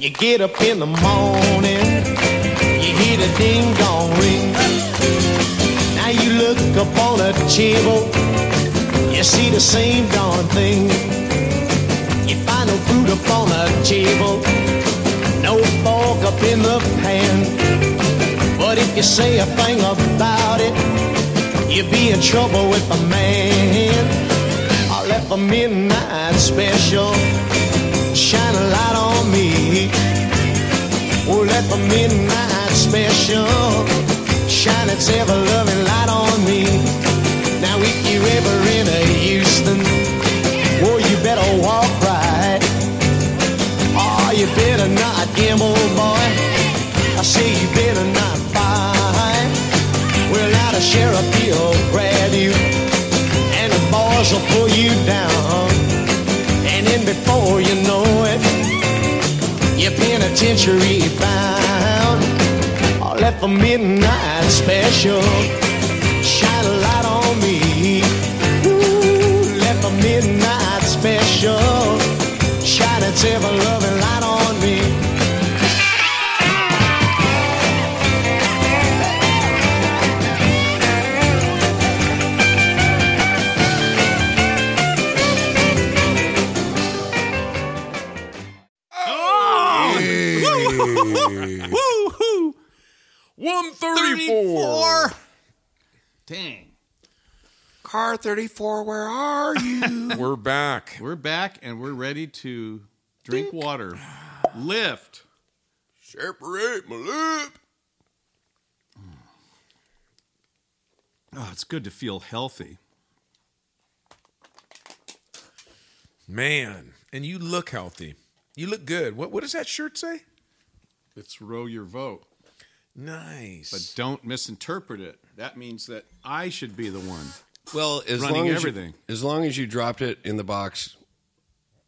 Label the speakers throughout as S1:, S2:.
S1: You get up in the morning, you hear the ding dong ring. Now you look up on a table, you see the same darn thing. You find no food up on the table, no fork up in the pan. But if you say a thing about it, you'll be in trouble with a man. I left a midnight special shine a light on. Oh, let the midnight special shine its ever loving light on me. Now, if you're ever in a Houston, oh, you better walk right. Oh, you better not gamble, boy. I say you better not fight. Well, now the sheriff, he'll grab you, and the boys will pull you down. And then before you know it, you're penitentiary bound. Oh, let the midnight special shine a light on me. Ooh, let the midnight special shine ever loving light
S2: Woo-hoo!
S3: 134.
S2: Dang.
S4: Car 34, where are you?
S3: We're back.
S2: We're back and we're ready to drink water. Lift.
S4: Separate my lip.
S2: Oh, it's good to feel healthy.
S3: Man, and you look healthy. You look good. What what does that shirt say?
S2: It's row your vote.
S3: Nice.
S2: But don't misinterpret it. That means that I should be the one.
S4: Well, as
S2: Running
S4: long as
S2: everything.
S4: You, as long as you dropped it in the box,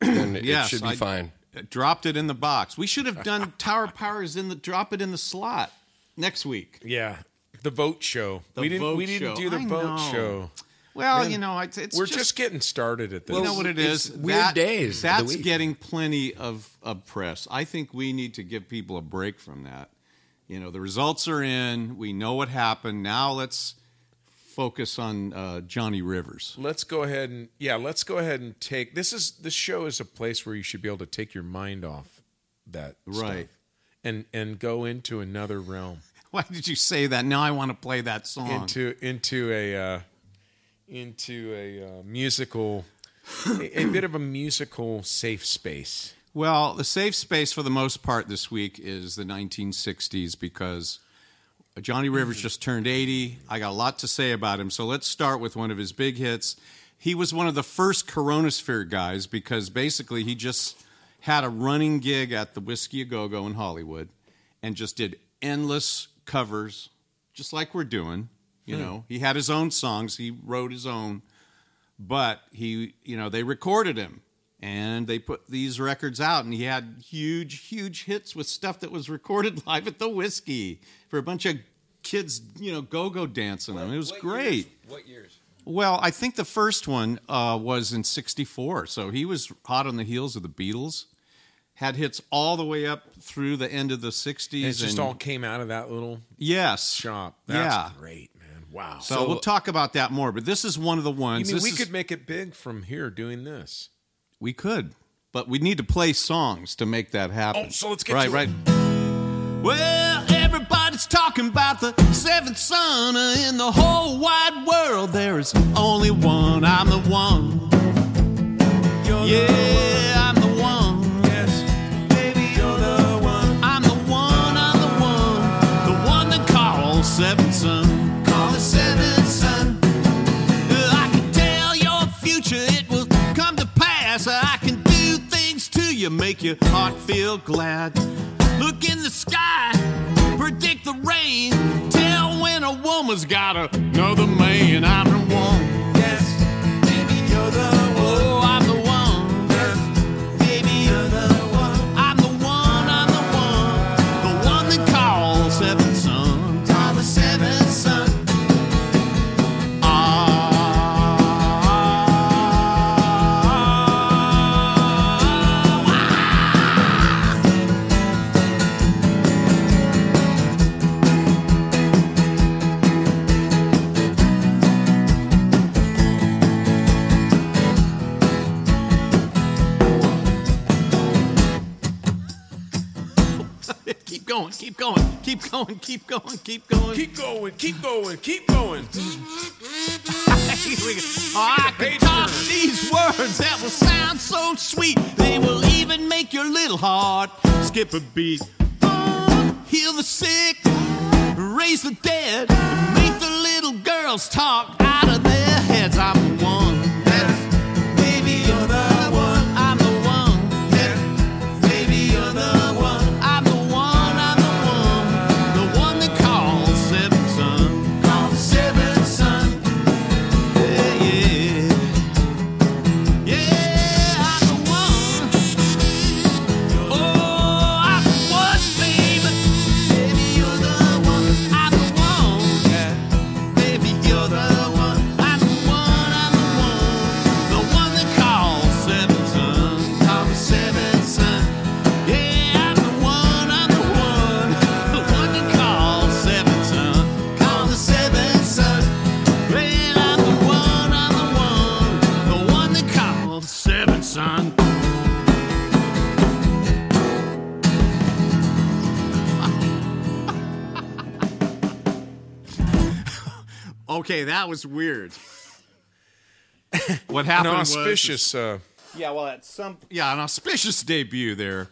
S4: then it
S2: Yes,
S4: should be
S2: I-
S4: fine.
S2: Dropped it in the box. We should have done Tower Powers in the drop it in the slot next week.
S3: yeah, the vote show.
S2: The
S3: we didn't
S2: vote
S3: we didn't
S2: show.
S3: do the
S2: I
S3: vote
S2: know.
S3: show.
S2: Well,
S3: Man,
S2: you know, it's, it's
S3: We're just, getting started at this.
S2: you know what it
S4: it's
S2: is.
S4: weird days of the
S2: That's
S4: week.
S2: getting plenty of, of press. I think we need to give people a break from that. You know, the results are in. We know what happened. Now let's focus on uh, Johnny Rivers.
S3: let's go ahead and yeah, let's go ahead and take this is this show is a place where you should be able to take your mind off that
S2: Right.
S3: stuff and and go into another realm.
S2: Why did you say that? Now I want to play that song.
S3: into into a uh, into a uh, musical a, a bit of a musical safe space.
S2: Well, the safe space for the most part this week is the 1960s because Johnny Rivers just turned 80. I got a lot to say about him. So let's start with one of his big hits. He was one of the first CoROEnosphere guys because basically he just had a running gig at the Whisky A Go Go in Hollywood and just did endless covers, just like we're doing. You know, he had his own songs, he wrote his own. But he you know they recorded him and they put these records out and he had huge huge hits with stuff that was recorded live at the whiskey for a bunch of kids you know go-go dancing them it was great.
S4: What years?
S2: well i think the first one uh, was in 64 so he was hot on the heels of the beatles. Had hits all the way up through the end of the 60s
S3: And it just
S2: and-
S3: all came out of that little
S2: yes.
S3: shop. That's
S2: yeah
S3: great. Wow.
S2: so, we'll talk about that more but this is one of the
S3: you
S2: ones
S3: mean
S2: This
S3: we
S2: is-
S3: could make it big from here doing this?
S2: We could, but we need to play songs to make that happen.
S3: Oh, so let's get
S2: right,
S3: to
S2: right.
S3: it.
S2: Well, everybody's talking about the seventh son in the whole wide world. There is only one. I'm the one. yeah, I'm the one. You, make your heart feel glad. Look in the sky, predict the rain. Tell when a woman's got another man. I'm the one.
S3: Yes, baby, you're the
S2: keep going, keep going, keep going. Keep going,
S3: keep going, keep going.
S2: Oh, I can talk these words that will sound so sweet. They will even make your little heart skip a beat. Heal the sick, raise the dead, make the little girls talk out of their heads. I'm one. Son. Okay, that was weird. What
S3: An
S2: happened was
S3: auspicious. Uh,
S2: yeah, well, at some yeah, an auspicious debut there.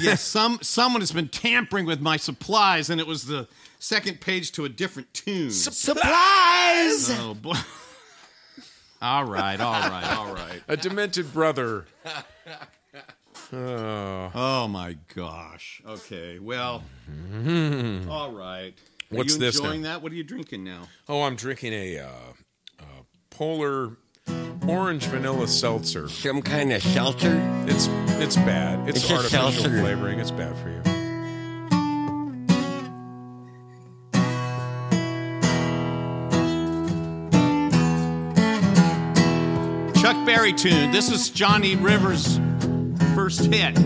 S2: Yes, some someone has been tampering with my supplies, and it was the second page to a different tune.
S1: Supplies!
S2: oh boy! all right, all right, all right.
S3: a demented brother. Oh,
S2: Oh my gosh. Okay, well, all right. Are
S3: What's
S2: you
S3: this
S2: enjoying
S3: now?
S2: that? What are you drinking now?
S3: oh, I'm drinking a uh, uh, polar orange vanilla seltzer.
S4: Some kind of seltzer.
S3: It's it's bad. It's,
S4: It's a
S3: artificial
S4: seltzer.
S3: flavoring. It's bad for you.
S2: Berry tune. This is Johnny Rivers' first hit.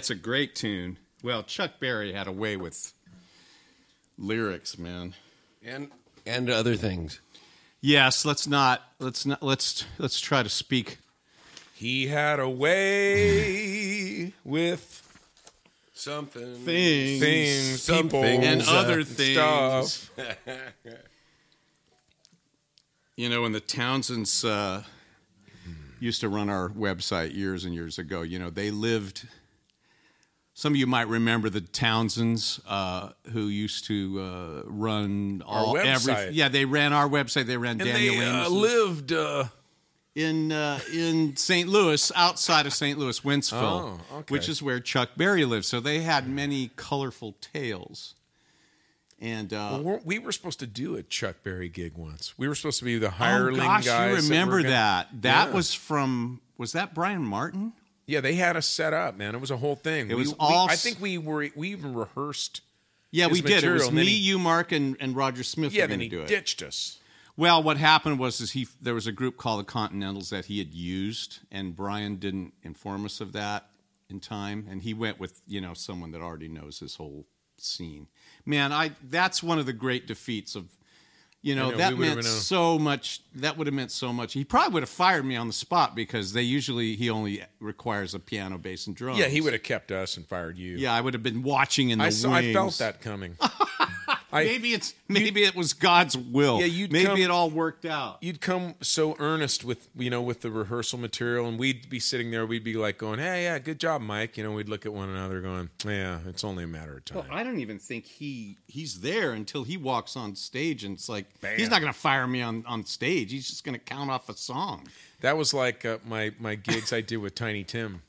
S2: It's a great tune. Well, Chuck Berry had a way with lyrics, man.
S4: and and other things.
S2: Yes, let's not let's not let's let's try to speak.
S3: He had a way with
S4: Something.
S2: Things.
S3: things,
S4: Some
S3: people,
S4: things,
S2: And other things. You know, when the Townsends uh, used to run our website years and years ago, you know, they lived. Some of you might remember the Townsends uh, who used to uh, run all every.
S3: website.
S2: Yeah, they ran our website. They ran
S3: And
S2: Daniel
S3: they uh, lived. Uh,
S2: in uh, in St. Louis, outside of St. Louis, Wentzville,
S3: Oh, okay.
S2: which is where Chuck Berry lived. So they had many colorful tales. And uh,
S3: well, we were supposed to do a Chuck Berry gig once. We were supposed to be the hireling oh
S2: gosh,
S3: guys.
S2: you remember
S3: gonna-
S2: that? That
S3: Yeah.
S2: was from was that Brian Martin?
S3: Yeah, they had us set up, man. It was a whole thing.
S2: It
S3: We-
S2: was
S3: we-
S2: all
S3: I
S2: s-
S3: think we were. We even rehearsed.
S2: Yeah, we did. It was me,
S3: he-
S2: you, Mark, and, and Roger Smith.
S3: Yeah, then he
S2: do it.
S3: ditched us.
S2: Well, what happened was is he there was a group called the Continentals that he had used, and Brian didn't inform us of that in time, and he went with you know someone that already knows his whole scene. Man, I that's one of the great defeats of you know,
S3: know,
S2: that meant so much. That would have meant so much. He probably would have fired me on the spot because they usually he only requires a piano, bass, and drums.
S3: Yeah, he would have kept us and fired you.
S2: Yeah, I would have been watching in the
S3: I saw, I felt that coming. I,
S2: Maybe it's maybe it was God's will.
S3: Yeah, you'd
S2: maybe
S3: come-
S2: it all worked out.
S3: you'd come so earnest with you know with the rehearsal material, and we'd be sitting there. We'd be like going, "Hey, yeah, good job, Mike." You know, we'd look at one another, going, "Yeah, it's only a matter of time."
S2: Well, I don't even think he he's there until he walks on stage, and it's like
S3: Bam.
S2: he's not going to fire me on, on stage. He's just going to count off a song.
S3: that was like uh, my my gigs I did with Tiny Tim.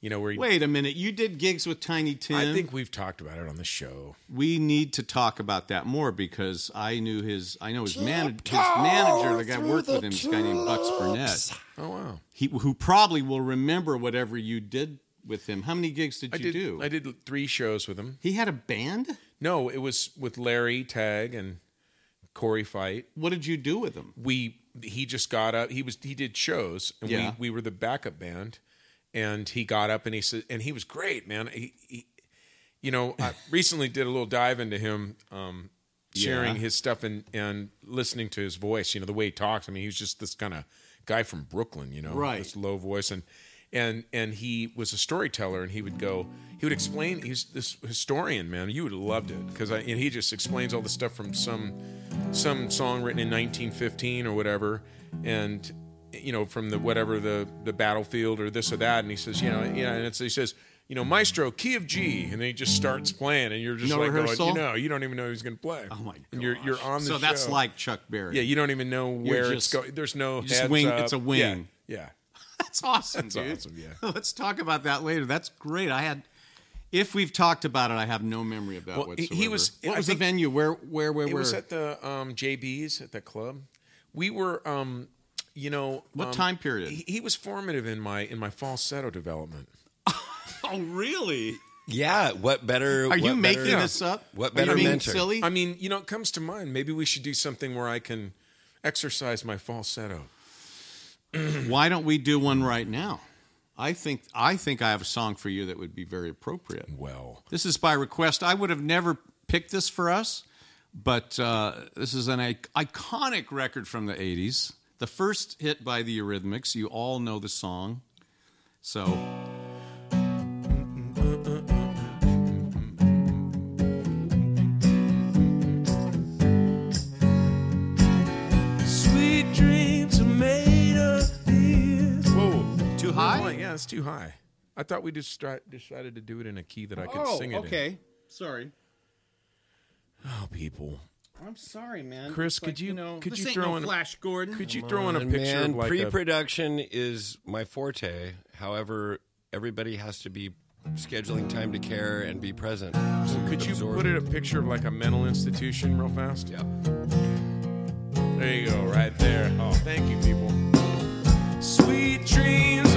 S3: You know where he,
S2: Wait a minute, you did gigs with Tiny Tim.
S3: I think we've talked about it on the show.
S2: we need to talk about that more because I knew his I know his, man, his manager, the guy who worked with him, this guy named Bucks Burnett.
S3: Oh wow!
S2: He who probably will remember whatever you did with him. How many gigs did
S3: I
S2: you
S3: did
S2: do?
S3: I did three shows with him.
S2: He had a band.
S3: No, it was with Larry Tag and Corey Fight.
S2: What did you do with him?
S3: we he just got up he was he did shows and
S2: Yeah.
S3: we we were the backup band and he got up and he said and he was great man. He, he you know i recently did a little dive into him um sharing
S2: Yeah.
S3: his stuff and and listening to his voice you know the way he talks. I mean he was just this kind of guy from brooklyn you know
S2: Right.
S3: this low voice. And and and he was a storyteller and he would go he would explain he's this historian man. You would have loved it because I and he just explains all the stuff from some some song written in 1915 or whatever. And you know from the whatever the the battlefield or this or that and he says you know yeah and it's, he says you know maestro key of g and then he just starts playing and you're just
S2: No
S3: like
S2: rehearsal?
S3: going you know you don't even know who's going to play
S2: Oh my god!
S3: and you're you're on the
S2: so that's like Chuck Berry.
S3: yeah you don't even know where it's going there's no
S2: you just wing-
S3: up.
S2: it's a wing.
S3: yeah, yeah.
S2: That's awesome,
S3: That's
S2: dude.
S3: awesome, yeah.
S2: Let's talk about that later. That's great. I had, if we've talked about it, I have no memory of that
S3: Well, he-
S2: whatsoever.
S3: he was-
S2: What was the venue? Where? Where? Where?
S3: It
S2: where?
S3: was at the um, JB's at the club. We were, um, you know,
S2: What
S3: um,
S2: time period?
S3: He, he was formative in my in my falsetto development.
S2: oh, really?
S4: Yeah. What better?
S2: Are you
S4: what
S2: making
S4: better-
S2: this up?
S4: What
S2: Are
S4: better
S2: you being
S4: mentor?
S2: silly?
S3: I mean, you know, it comes to mind. Maybe we should do something where I can exercise my falsetto.
S2: Why don't we do one right now? I think I think I have a song for you that would be very appropriate.
S3: Well,
S2: This is by request. I would have never picked this for us, but uh, this is an ic- iconic record from the 80s. The first hit by the Eurythmics. You all know the song. So,
S3: sweet dreams are made of this. Whoa,
S2: too high?
S3: Yeah, it's too high. I thought we just stri- decided to do it in a key that I could
S2: Oh,
S3: sing it in.
S2: Oh, okay. Sorry.
S3: Oh, people.
S2: I'm sorry, man.
S3: Chris,
S2: It's
S3: could
S2: like,
S3: you-
S2: know,
S3: could
S2: this
S3: you
S2: ain't
S3: throw
S2: no
S3: in- a-
S2: Flash Gordon?
S3: Could you throw in a picture
S4: man,
S3: of like a
S4: pre-production is my forte. However, everybody has to be scheduling time to care and be present.
S3: Could you
S4: Absorb
S3: put it a picture of like a mental institution real fast?
S4: Yeah.
S3: There you go, right there. Oh, thank you, people. Sweet dreams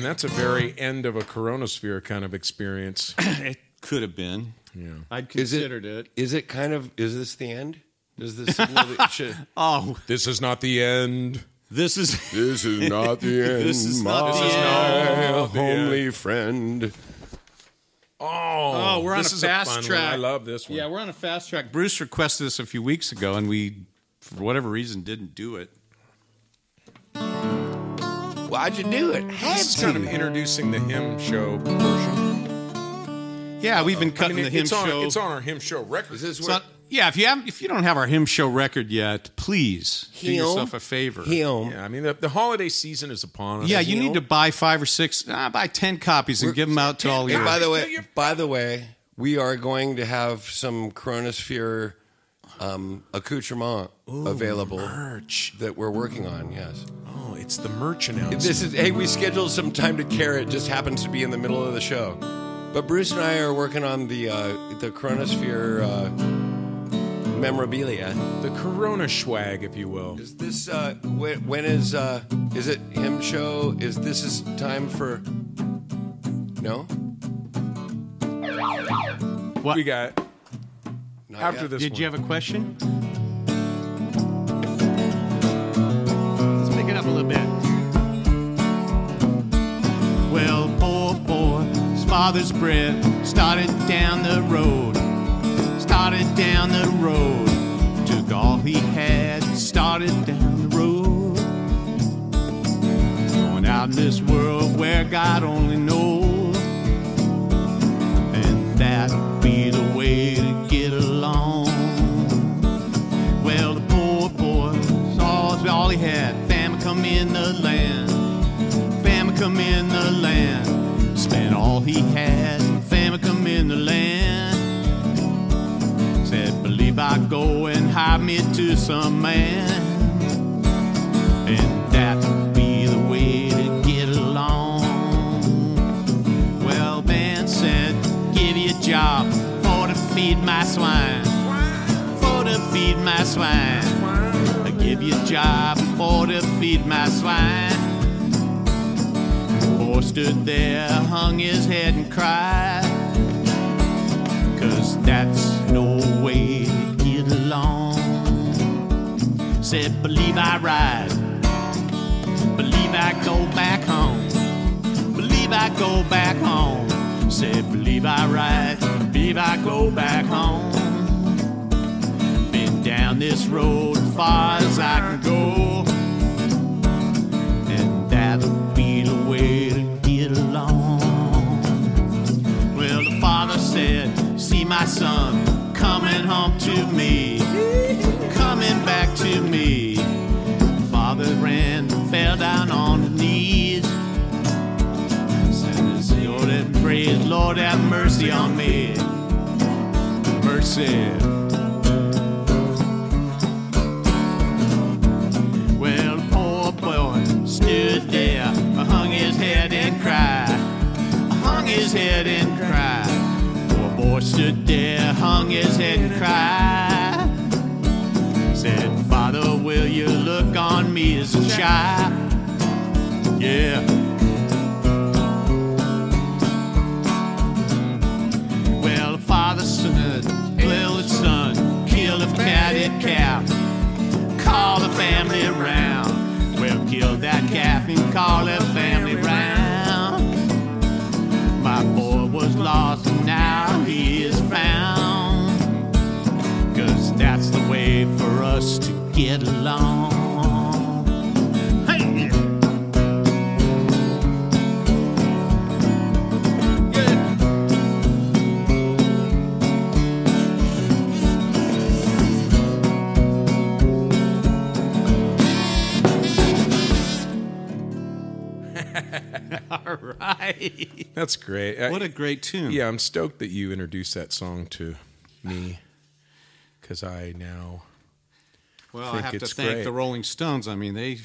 S3: Man, that's a very end of a CoROEnosphere kind of experience.
S2: it could have been.
S3: Yeah.
S2: I'd
S4: Is it-
S2: considered it.
S4: Is it kind of? Is this the end? Does this? signal that should,
S2: Oh,
S3: This is not the end.
S2: this is
S4: this is not the end.
S2: This is not
S4: my
S2: the
S3: end.
S4: homely friend.
S3: Oh,
S2: Oh, we're on
S3: this
S2: a
S3: is
S2: fast
S3: fun one.
S2: track.
S3: I love this one.
S2: Yeah, we're on a fast track. Bruce requested this a few weeks ago, and we, for whatever reason, didn't do it.
S4: Why'd you do it?
S3: this is kind of introducing the hymn show version.
S2: Yeah, we've been
S3: I
S2: cutting
S3: mean,
S2: the hymn
S3: it's on,
S2: show.
S3: It's on our hymn show record.
S4: Is this
S2: It's
S4: where?
S2: not- yeah, if you have, if you don't have our hymn show record yet, please do yourself a favor.
S4: Him.
S3: yeah, I mean, the, the holiday season is upon us.
S2: Yeah, you need to buy five or six, ah, buy ten copies and give them out to all
S4: Hey,
S2: your.
S4: by the way, by the way, we are going to have some CoROEnosphere um, accoutrement available
S3: merch.
S4: that we're working on. Yes.
S3: Oh, it's the merch announcement.
S4: This is hey, we scheduled some time to care. It just happens to be in the middle of the show. But Bruce and I are working on the uh, the CoROEnosphere uh, memorabilia.
S3: the Corona swag, if you will.
S4: Is this uh, when, when is uh, is it him show? Is this is time for? No,
S2: What?
S3: We got
S4: Not
S3: after
S4: yet.
S3: this.
S2: Did
S3: one.
S2: you have a question? Let's pick it up a little bit. Well, poor boy, his father's bread started down the road. Started down the road. Took all he had, started down the road. Going out in this world where God only knows. And that'd
S1: and me to some man. And that be the way to get along. Well, man said, give you a job for to feed my swine. For to feed my swine. I give you a job for to feed my swine. Boy stood there, hung his head and cried. Cause that's no Said, believe I ride. Believe I go back home. Believe I go back home. Said, believe I ride. Believe I go back home. Been down this road as far as I can go. And that'll be the way to get along. Well, the father said, See my son coming home to me, coming back to me. Father ran, fell down on his knees. Says, Lord, and praise, Lord, have mercy on me. Mercy. Well, the poor boy stood there, hung his head and cried, hung his head and cried. Poor boy stood there, hung his head and cried. Me as a child? Yeah. Well, the father said, Little son, kill a fatted calf call the family around. Well, kill that calf and call the family round. My boy was lost and now he is found. Cause that's the way for us to get along. All right.
S3: That's great.
S2: What a great tune.
S3: yeah, I'm stoked that you introduced that song to me because I now
S2: Well, I
S3: think
S2: have to thank
S3: great.
S2: the Rolling Stones. I mean, they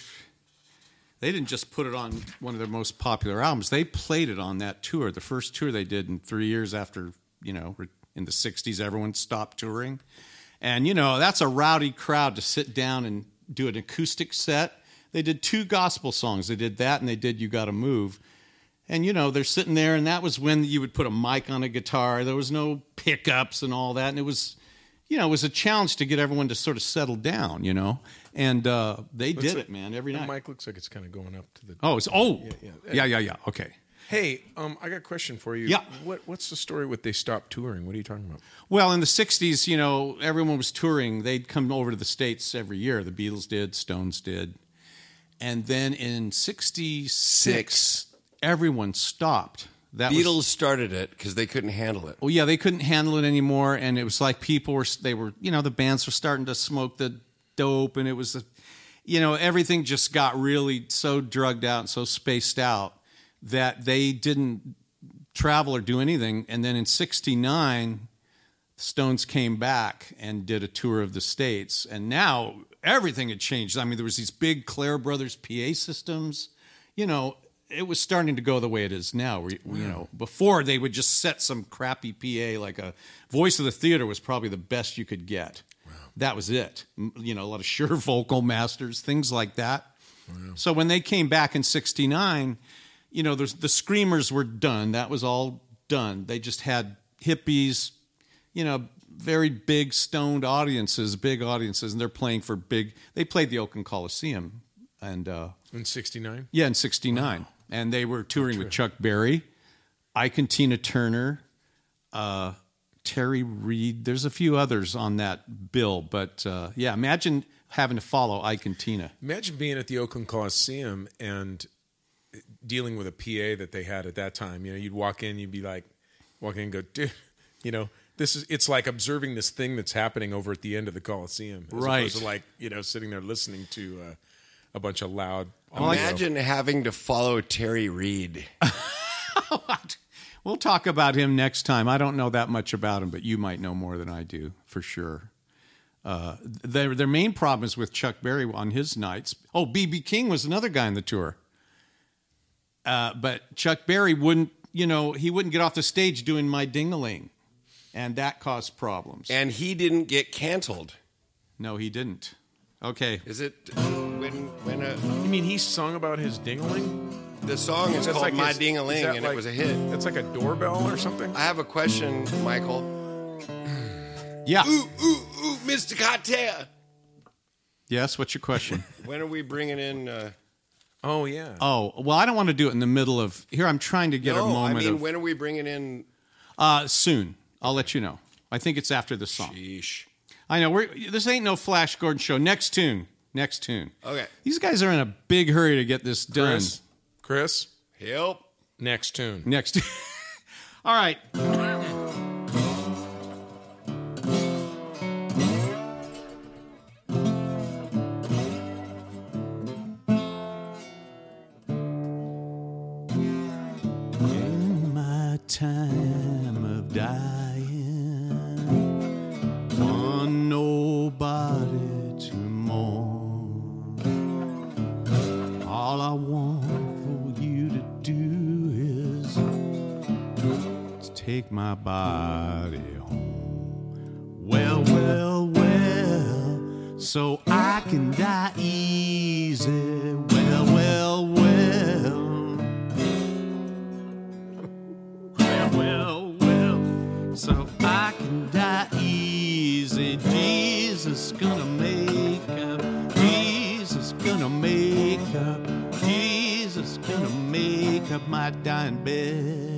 S2: they didn't just put it on one of their most popular albums. They played it on that tour, the first tour they did in three years after you know in the '60s, everyone stopped touring, and you know that's a rowdy crowd to sit down and do an acoustic set. They did two gospel songs. They did that, and they did "You Got to Move." And you know, they're sitting there, and that was when you would put a mic on a guitar. There was no pickups and all that, and it was, you know, it was a challenge to get everyone to sort of settle down, you know. And uh, they did it, man, every
S3: The
S2: night.
S3: mic looks like it's kind of going up to the.
S2: Oh, it's oh,
S3: yeah.
S2: yeah, yeah, yeah. Okay.
S3: Hey, um, I got a question for you.
S2: Yeah.
S3: What What's the story with they stopped touring? What are you talking about?
S2: Well, in the '60s, you know, everyone was touring. They'd come over to the states every year. The Beatles did, Stones did, and then in '66,
S4: Six.
S2: Everyone stopped. That was-
S4: Beatles started it because they couldn't handle it.
S2: well, yeah, they couldn't handle it anymore, and it was like people were they were you know the bands were starting to smoke the dope, and it was, you know, everything just got really so drugged out and so spaced out that they didn't travel or do anything. And then in '69, Stones came back and did a tour of the states, and now everything had changed. I mean, there was these big Clair Brothers PA systems, you know. It was starting to go the way it is now. Where, you know, before they would just set some crappy PA, like a voice of the theater was probably the best you could get. That was it. You know, a lot of sure vocal masters, things like that. So when they came back in '69, you know, there's, the screamers were done. That was all done. They just had hippies, you know, very big stoned audiences, big audiences, and they're playing for big. They played the Oakland Coliseum, and uh,
S3: In '69.
S2: yeah, in '69, and they were touring with Chuck Berry, Ike and Tina Turner, uh, Terry Reid. There's a few others on that bill, but uh, yeah, imagine having to follow Ike and Tina.
S3: Imagine being at the Oakland Coliseum and dealing with a PA that they had at that time. You know, you'd walk in, you'd be like, walk in and go, dude, you know, this is it's like observing this thing that's happening over at the end of the Coliseum, as
S2: Right.
S3: opposed to like you know sitting there listening to uh, a bunch of loud
S4: Imagine having to follow Terry Reid.
S2: We'll talk about him next time. I don't know that much about him, but you might know more than I do for sure. Uh, their their main problem is with Chuck Berry on his nights. Oh, BB King was another guy on the tour, uh, but Chuck Berry wouldn't. You know, he wouldn't get off the stage doing my dingaling, and that caused problems.
S4: And he didn't get canceled.
S2: no, he didn't. Okay,
S4: Is it when when a,
S3: You mean he sung about his dingling?
S4: the song is called My
S3: his-
S4: Ding a
S3: is
S4: Ling
S3: that
S4: and
S3: like-
S4: it was a hit?
S3: That's like a doorbell or something.
S4: I have a question, Michael.
S2: yeah,
S4: Ooh, ooh, ooh, Mr. Carter.
S2: yes. What's your question?
S4: When are we bringing in? Uh,
S3: Oh yeah.
S2: oh, well, I don't want to do it in the middle of here. I'm trying to get a
S4: no, I
S2: moment
S4: mean,
S2: of
S4: when are we bringing in?
S2: uh, soon. I'll let you know. I think it's after the song.
S4: Sheesh.
S2: I know. We're, this ain't no Flash Gordon show. Next tune. Next tune.
S4: Okay.
S2: These guys are in a big hurry to get this done.
S3: Chris. Chris.
S4: Help.
S3: Next tune.
S2: Next. All right. Up my dying bed.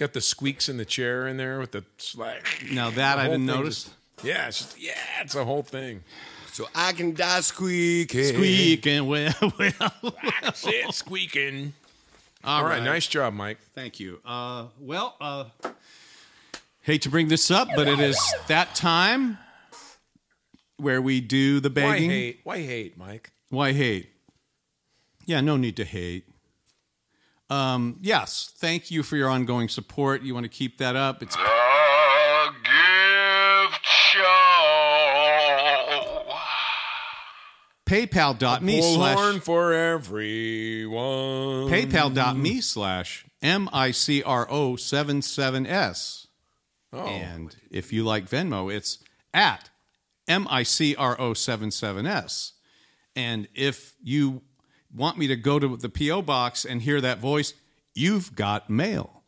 S3: Got the squeaks in the chair in there with the slack.
S2: Now that I didn't notice.
S3: just- yeah, it's just, yeah, it's a whole thing.
S4: So I can die squeaking.
S2: Squeaking, well, well.
S3: That's it, squeaking.
S2: All
S3: All right, nice job, Mike.
S2: Thank you. Uh, well, uh, hate to bring this up, but it is that time where we do the
S3: Why
S2: begging.
S3: hate? Why hate, Mike?
S2: Why hate? Yeah, no need to hate. Um, yes, thank you for your ongoing support. You want to keep that up. It's
S5: The Gift Show.
S2: paypal.me slash
S3: for everyone.
S2: paypal.me slash M-I-C-R-O-77-S.
S3: Oh,
S2: And if you like Venmo, it's at M-I-C-R-O-77-S. And if you want me to go to the P.O. box and hear that voice, you've got mail.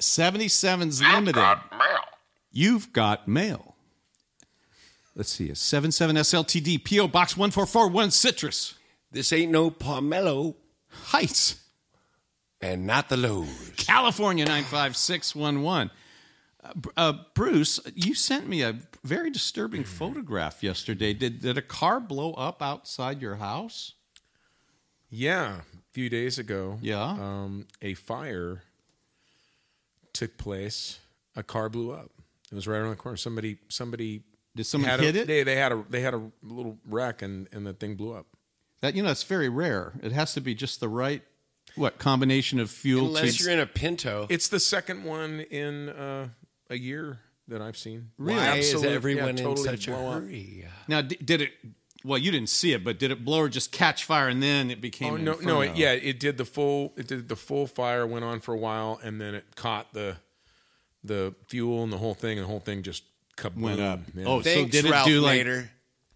S2: 77's limited.
S5: Got mail.
S2: You've got mail. Let's see, a 77SLTD, P.O. Box 1441, Citrus
S4: This ain't no Pomelo
S2: Heights,
S4: and not the Lowe's.
S2: California 95611. Uh, uh, Bruce, you sent me a very disturbing photograph yesterday. Did, did a car blow up outside your house?
S3: Yeah, a few days ago.
S2: Yeah.
S3: Um, a fire took place. A car blew up. It was right around the corner. Somebody, somebody
S2: Did someone
S3: had
S2: hit
S3: a,
S2: it?
S3: They, they had a, they had a little wreck, and and the thing blew up.
S2: That you know, it's very rare. It has to be just the right what combination of fuel.
S4: Unless
S2: to,
S4: you're in a Pinto.
S3: It's the second one in uh, a year that I've seen.
S4: Why is everyone
S3: yeah,
S4: in such a
S3: blow up.
S4: hurry?
S2: now, d- did it? Well, you didn't see it, but did it blow or just catch fire and then it became?
S3: Oh
S2: an
S3: no, no, it, yeah, it did the full. It did the full fire. Went on for a while, and then it caught the the fuel and the whole thing, and the whole thing just kaboom,
S2: went up.
S3: man.
S2: Oh,
S4: Thanks,
S2: so did it
S4: Ralph
S2: do like?
S4: Nader.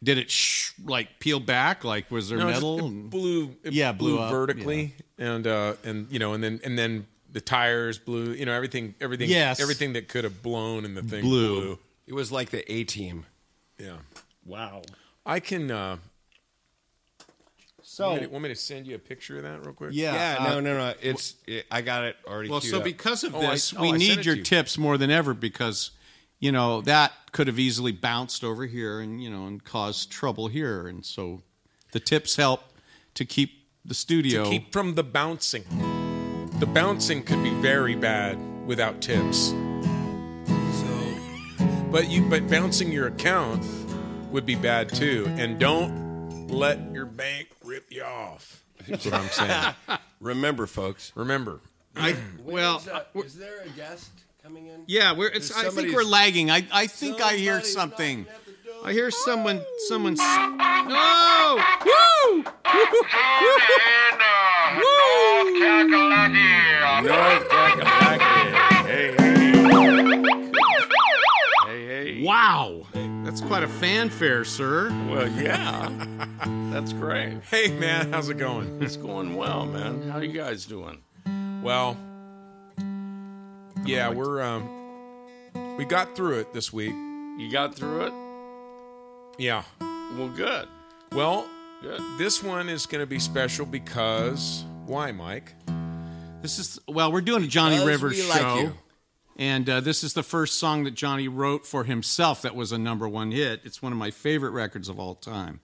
S2: Did it sh- like peel back? Like was there
S3: No, it just-
S2: metal?
S3: it blew. It
S2: Yeah, blew
S3: blew,
S2: up,
S3: vertically, and uh, and you know, and then and then the tires blew. You know, everything, everything,
S2: Yes.
S3: everything that could have blown in the thing
S2: Blew.
S3: blew.
S4: It was like the A team.
S3: Yeah,
S2: wow.
S3: I can. Uh,
S2: So
S3: want, me to, want me to send you a picture of that real quick?
S2: yeah,
S4: Yeah,
S2: uh,
S4: no, no, no. It's it, I got it already.
S2: Well,
S4: queued
S2: so
S4: up.
S2: because of
S3: Oh, I-
S2: this,
S3: oh,
S2: we
S3: I sent
S2: need
S3: it
S2: your
S3: you.
S2: tips more than ever because you know that could have easily bounced over here and you know and caused trouble here, and so the tips help to keep the studio.
S3: to keep from the bouncing. The bouncing could be very bad without tips. So, but you but bouncing your account would be bad too. And don't let your bank rip you off. That's what I'm saying.
S4: remember, folks.
S3: Remember,
S2: I, well,
S4: is, uh, is there a guest coming in?
S2: yeah, we're. It's, I think we're lagging. I, I think I hear
S4: Somebody's
S2: something.
S4: Knocking at the door.
S2: I hear someone. Someone. No! Woo!
S5: And uh, North Kakalaki.
S6: North Kakalaki. Hey, hey. Hey, hey.
S2: Wow, that's quite a fanfare, sir.
S6: Well, yeah. That's great.
S3: hey man, how's it going?
S6: It's going well, man. How you guys doing?
S3: Well, yeah, we're um, we got through it this week.
S6: You got through it?
S3: Yeah.
S6: Well, good.
S3: Well,
S6: Good.
S3: this one is going to be special because why, Mike?
S2: This is well, we're doing a Johnny
S4: Because
S2: Rivers
S4: we like
S2: show,
S4: you.
S2: and uh, this is the first song that Johnny wrote for himself that was a number one hit. It's one of my favorite records of all time,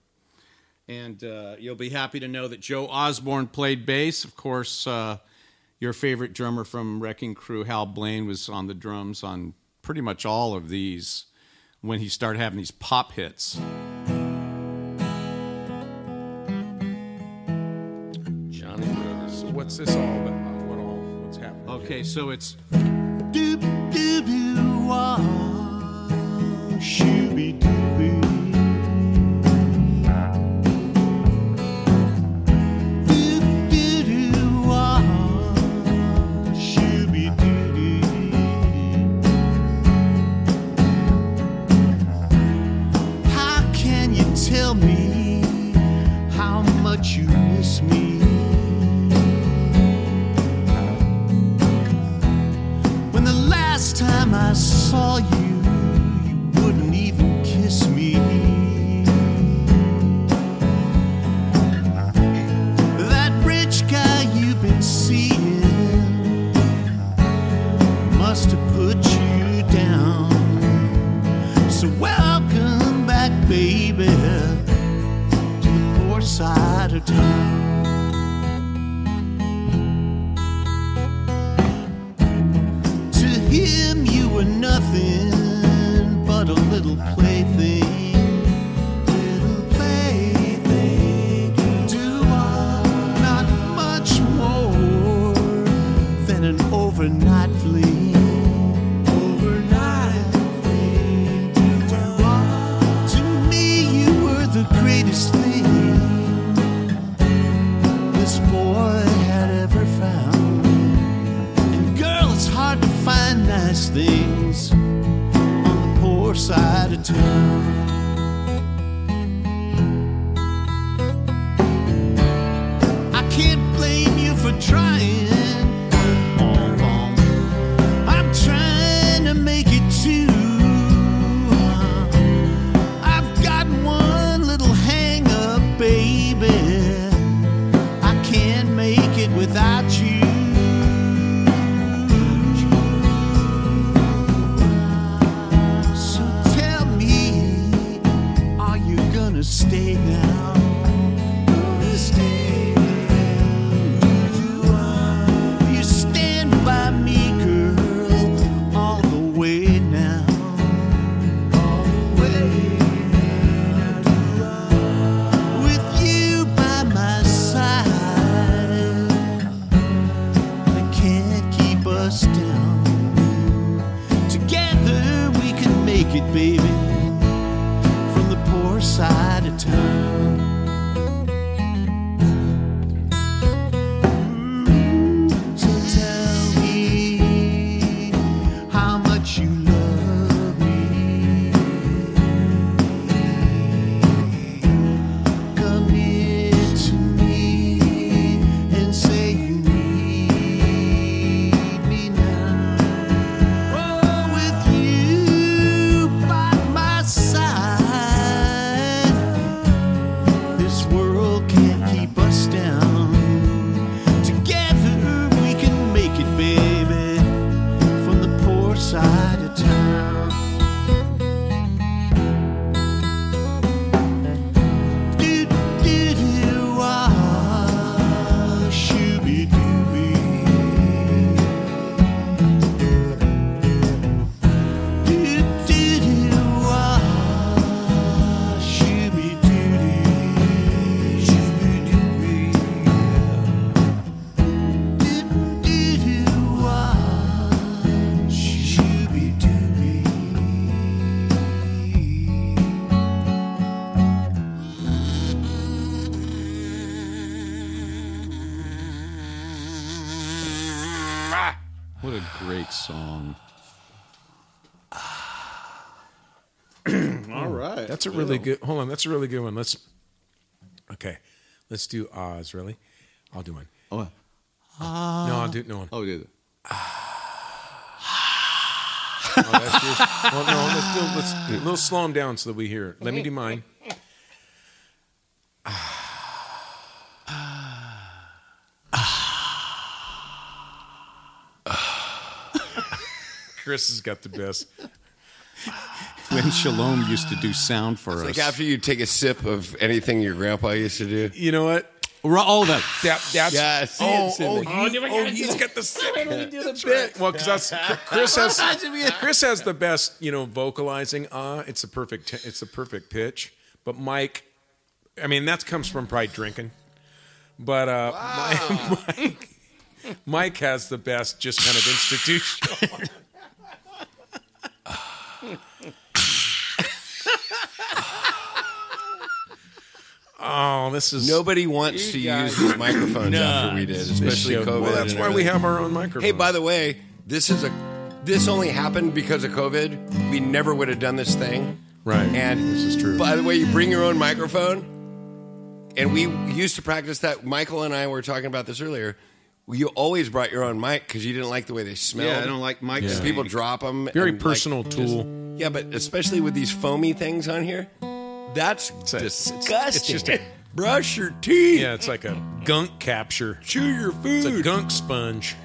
S2: and uh, you'll be happy to know that Joe Osborn played bass. Of course, uh, your favorite drummer from Wrecking Crew, Hal Blaine, was on the drums on pretty much all of these when he started having these pop hits.
S6: Johnny Rivers.
S3: So what's this all about? What all? What's happening?
S2: Okay, so it's doop doop doo wah shooby dooby. Saw you, you wouldn't even kiss me. That rich guy you've been seeing must have put you down. So welcome back, baby, to the poor side of town. But a little plaything.
S3: Really good. Hold on, that's a really good one. Let's. Okay, let's do Oz. Really, I'll do one.
S7: Oh, uh,
S3: No, I'll do no one.
S7: oh, do it?
S3: Oh, that's yours. Well, no, let's do let's do, a little slow them down so that we hear. it. Let me do mine. Chris has got the best.
S2: When Shalom used to do sound for us.
S4: Like after you take a sip of anything your grandpa used to do.
S3: You know what?
S2: Ro- oh, that.
S3: That that's
S4: Yeah, see,
S3: oh, oh,
S4: there.
S3: he, oh, he's got the second do the bit. Well, because Chris has Chris has the best, you know, vocalizing. Uh, it's the perfect. It's the perfect pitch. But Mike, I mean, that comes from probably drinking. But uh, Mike, Mike, Mike has the best, just kind of institutional. oh, this is
S4: Nobody wants to use these microphones after we did, especially
S3: show-
S4: COVID.
S3: Well, that's
S4: and
S3: why we
S4: everything.
S3: have our own microphone.
S4: Hey, by the way, this is a this only happened because of COVID. We never would have done this thing.
S3: Right.
S4: And
S3: This is true.
S4: By the way, you bring your own microphone. And we used to practice that. Michael and I were talking about this earlier. You always brought your own mic because you didn't like the way they smelled.
S2: Yeah, I don't like mics.
S4: And. People drop them.
S3: Very
S4: and, like,
S3: personal
S4: just-
S3: tool.
S4: yeah, but especially with these foamy things on here, that's
S3: a- it's- it's-
S4: disgusting.
S3: it's just a-
S4: brush your teeth.
S3: Yeah, it's like a gunk capture.
S4: Chew your
S3: It's a
S4: food.
S3: gunk sponge.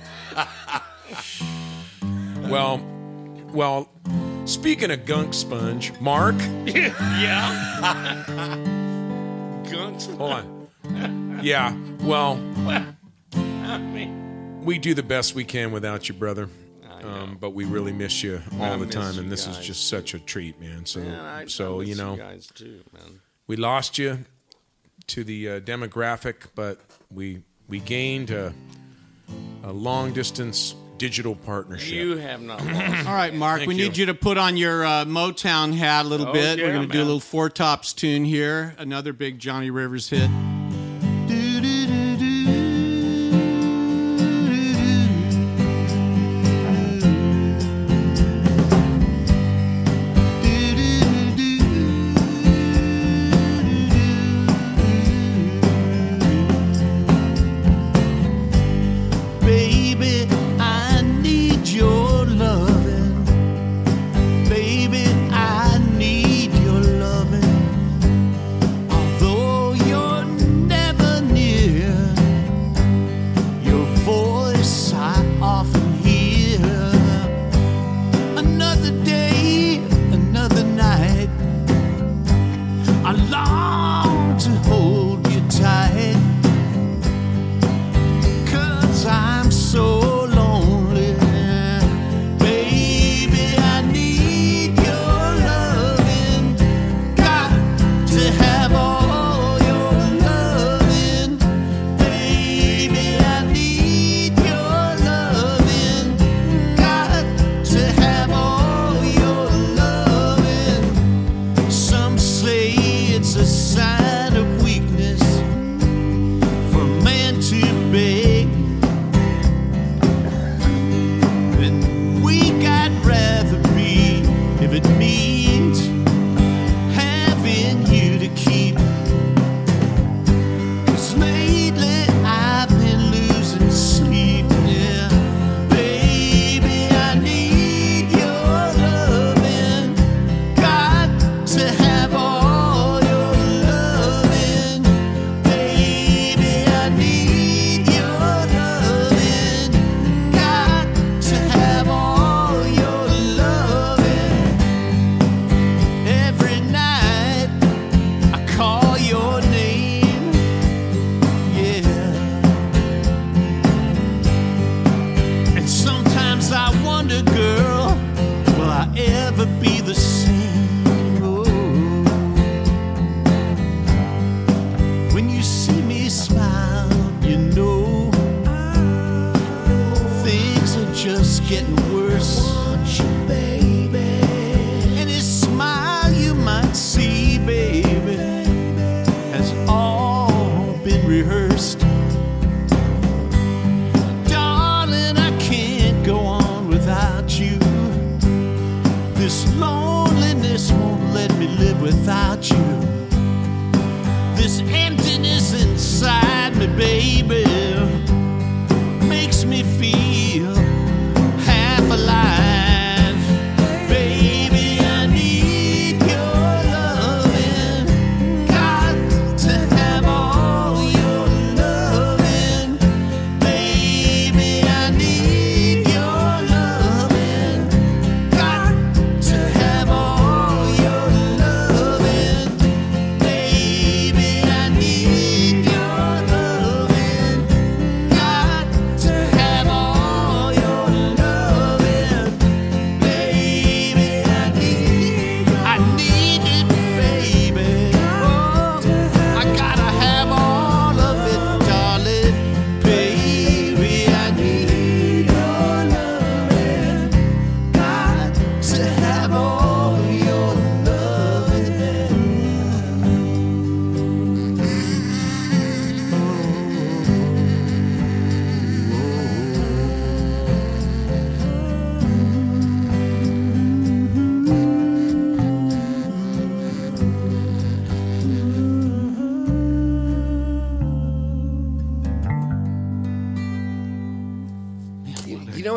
S3: well, well. Speaking of gunk sponge, Mark, yeah.
S6: Guns.
S3: hold on. Yeah, well, we do the best we can without you, brother. Um, but we really miss you all
S6: I
S3: the time, and this is just such a treat, man. So,
S6: Man, I,
S3: so
S6: I miss
S3: you know,
S6: guys too, man.
S3: we lost you to the uh, demographic, but we we gained a, a long distance digital partnership.
S6: You have not lost.
S2: All right, Mark,
S3: Thank
S2: we
S3: you.
S2: need you to put on your uh, Motown hat a little
S6: Oh,
S2: bit. We're going to do a little Four Tops tune here. Another big Johnny Rivers hit.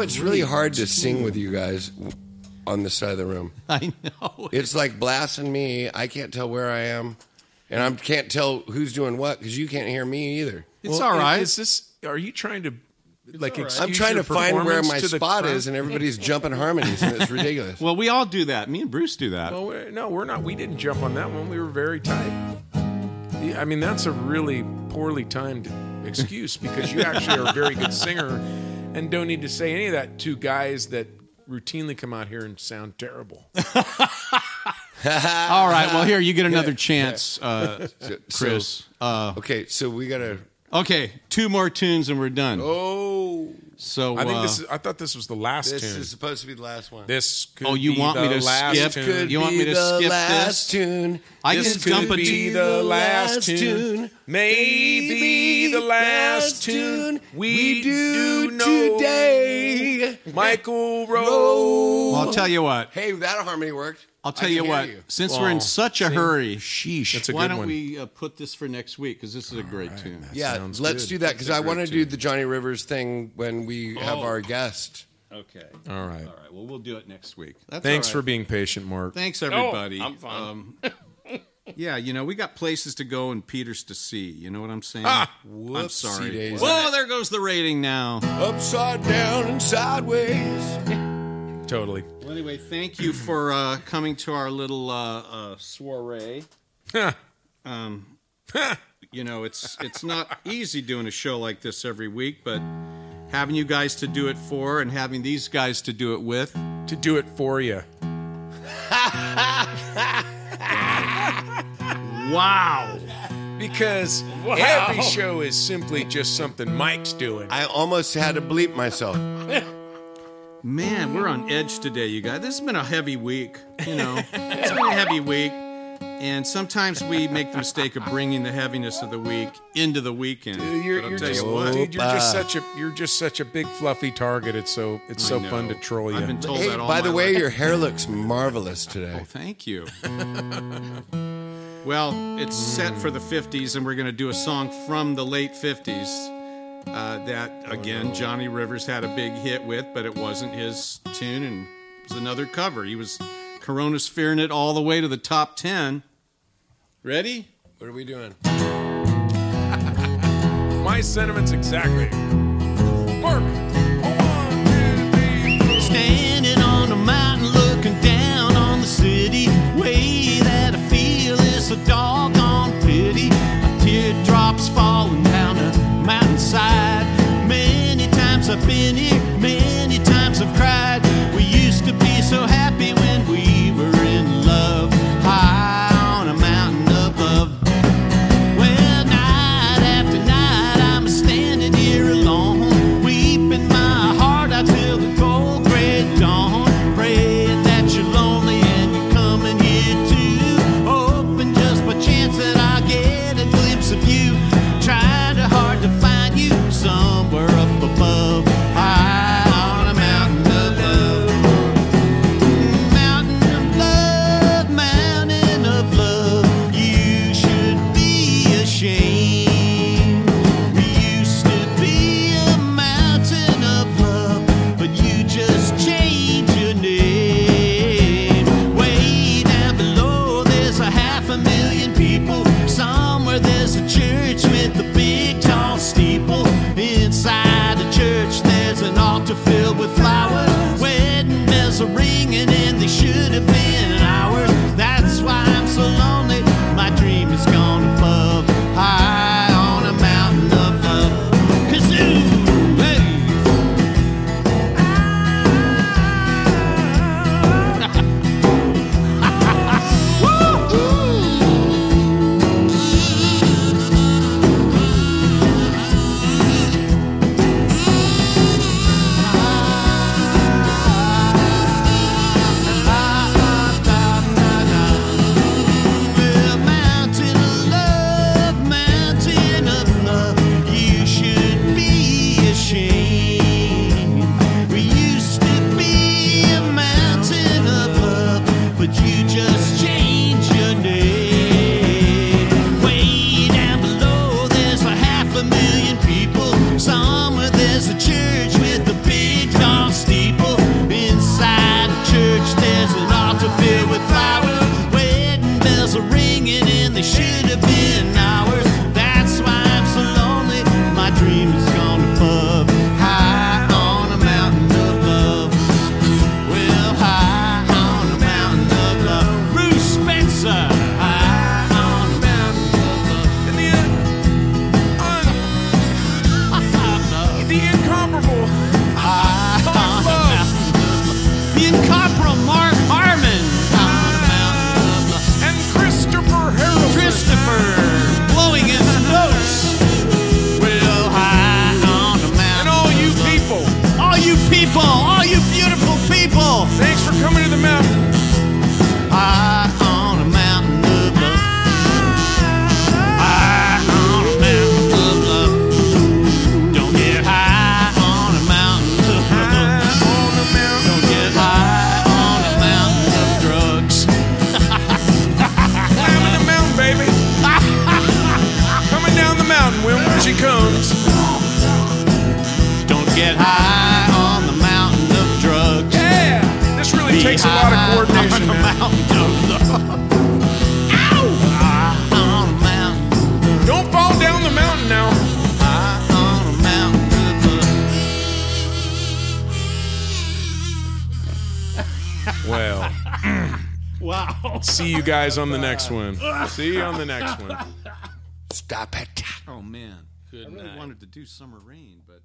S4: It's really hard to sing with you guys on this side of the room.
S2: I know.
S4: It's like blasting me. I can't tell where I am, and I can't tell who's doing what because you can't hear me either.
S2: It's
S3: Well,
S2: all right.
S3: Is this? Are you trying to like? excuse
S4: I'm trying
S3: your
S4: to find where
S3: performance
S4: my
S3: to the
S4: spot
S3: crowd?
S4: is, and everybody's jumping harmonies, and it's ridiculous.
S2: well, we all do that. Me and Bruce do that.
S3: Well, we're, no, we're not. We didn't jump on that one. We were very tight. Yeah, I mean, that's a really poorly timed excuse because you actually are a very good singer and don't need to say any of that to guys that routinely come out here and sound terrible.
S2: all right. Well, here you get another chance, uh, Chris. Uh,
S4: okay, so we gotta.
S2: okay, two more tunes and we're done.
S4: Oh,
S2: So
S3: I think
S2: uh,
S3: this is. I thought this was the last
S4: this
S3: tune.
S4: is supposed to be the last one.
S3: this could
S2: Oh, you
S3: be
S2: want me
S3: the
S2: to
S3: last
S2: skip?
S3: tune.
S4: could
S2: You want me to skip
S4: last
S2: this?
S4: tune.
S2: I
S3: This
S2: can dump
S3: could
S2: a
S3: be
S2: tune.
S3: the last
S4: last
S3: tune.
S4: tune.
S3: Maybe the last tune we do know
S4: today.
S3: Michael Rose.
S4: Oh,
S2: Well, I'll tell you what.
S4: Hey, that harmony worked.
S2: I'll tell you what.
S4: you.
S2: Since we're in
S3: Well,
S2: such a hurry,
S4: Sheesh.
S3: That's a
S2: why
S3: good
S2: don't
S3: one.
S2: we uh, put this for next week? Because this is a great tune.
S4: yeah,
S3: sounds
S4: let's
S3: good.
S4: do that because I want to do the Johnny Rivers thing when we have our guest.
S2: Okay.
S3: All right.
S2: All right. Well, we'll do it next week. That's
S3: Thanks
S2: all
S3: for
S2: right.
S3: being patient, Mark.
S2: Thanks, everybody.
S6: I'm fine.
S2: Um, yeah, you know, we got places to go and Peters to see. You know what I'm saying?
S3: Ah,
S2: I'm sorry.
S4: daisy.
S2: Whoa, there goes the rating now.
S4: Upside down and sideways.
S3: Totally.
S2: Well, anyway, thank you for uh, coming to our little uh, uh, soiree. Um, you know, it's it's not easy doing a show like this every week, but having you guys to do it for and having these guys to do it with.
S3: to do it for you.
S2: Wow.
S3: Because every show is simply just something Mike's doing.
S4: I almost had to bleep myself.
S2: Man, we're on edge today, you guys. This has been a heavy week. You know, it's been a heavy week.
S6: And sometimes we make the mistake of bringing the heaviness of the week into the weekend. Dude,
S3: you're,
S6: you're
S3: just,
S6: you what,
S3: dude, you're just such a you're just such a big fluffy target. It's so it's I so
S6: know.
S3: fun to troll you.
S6: I've been told
S4: hey,
S6: that all
S4: By the way,
S6: life.
S4: your hair looks marvelous today.
S6: Oh, thank you. well, it's set for the 50s, and we're going to do a song from the late 50s uh, that again Johnny Rivers had a big hit with, but it wasn't his tune and it was another cover. He was Corona's, fearing it all the way to the top ten. Ready?
S4: What are we doing?
S3: My sentiments exactly. Work. One, two, three,
S2: four. Stay. I've been here many times I've cried. We used to be so happy
S3: guys on the next one. See you on the next one.
S4: Stop it.
S6: Oh man,
S8: good
S6: I really
S8: night.
S6: wanted to do summer rain, but.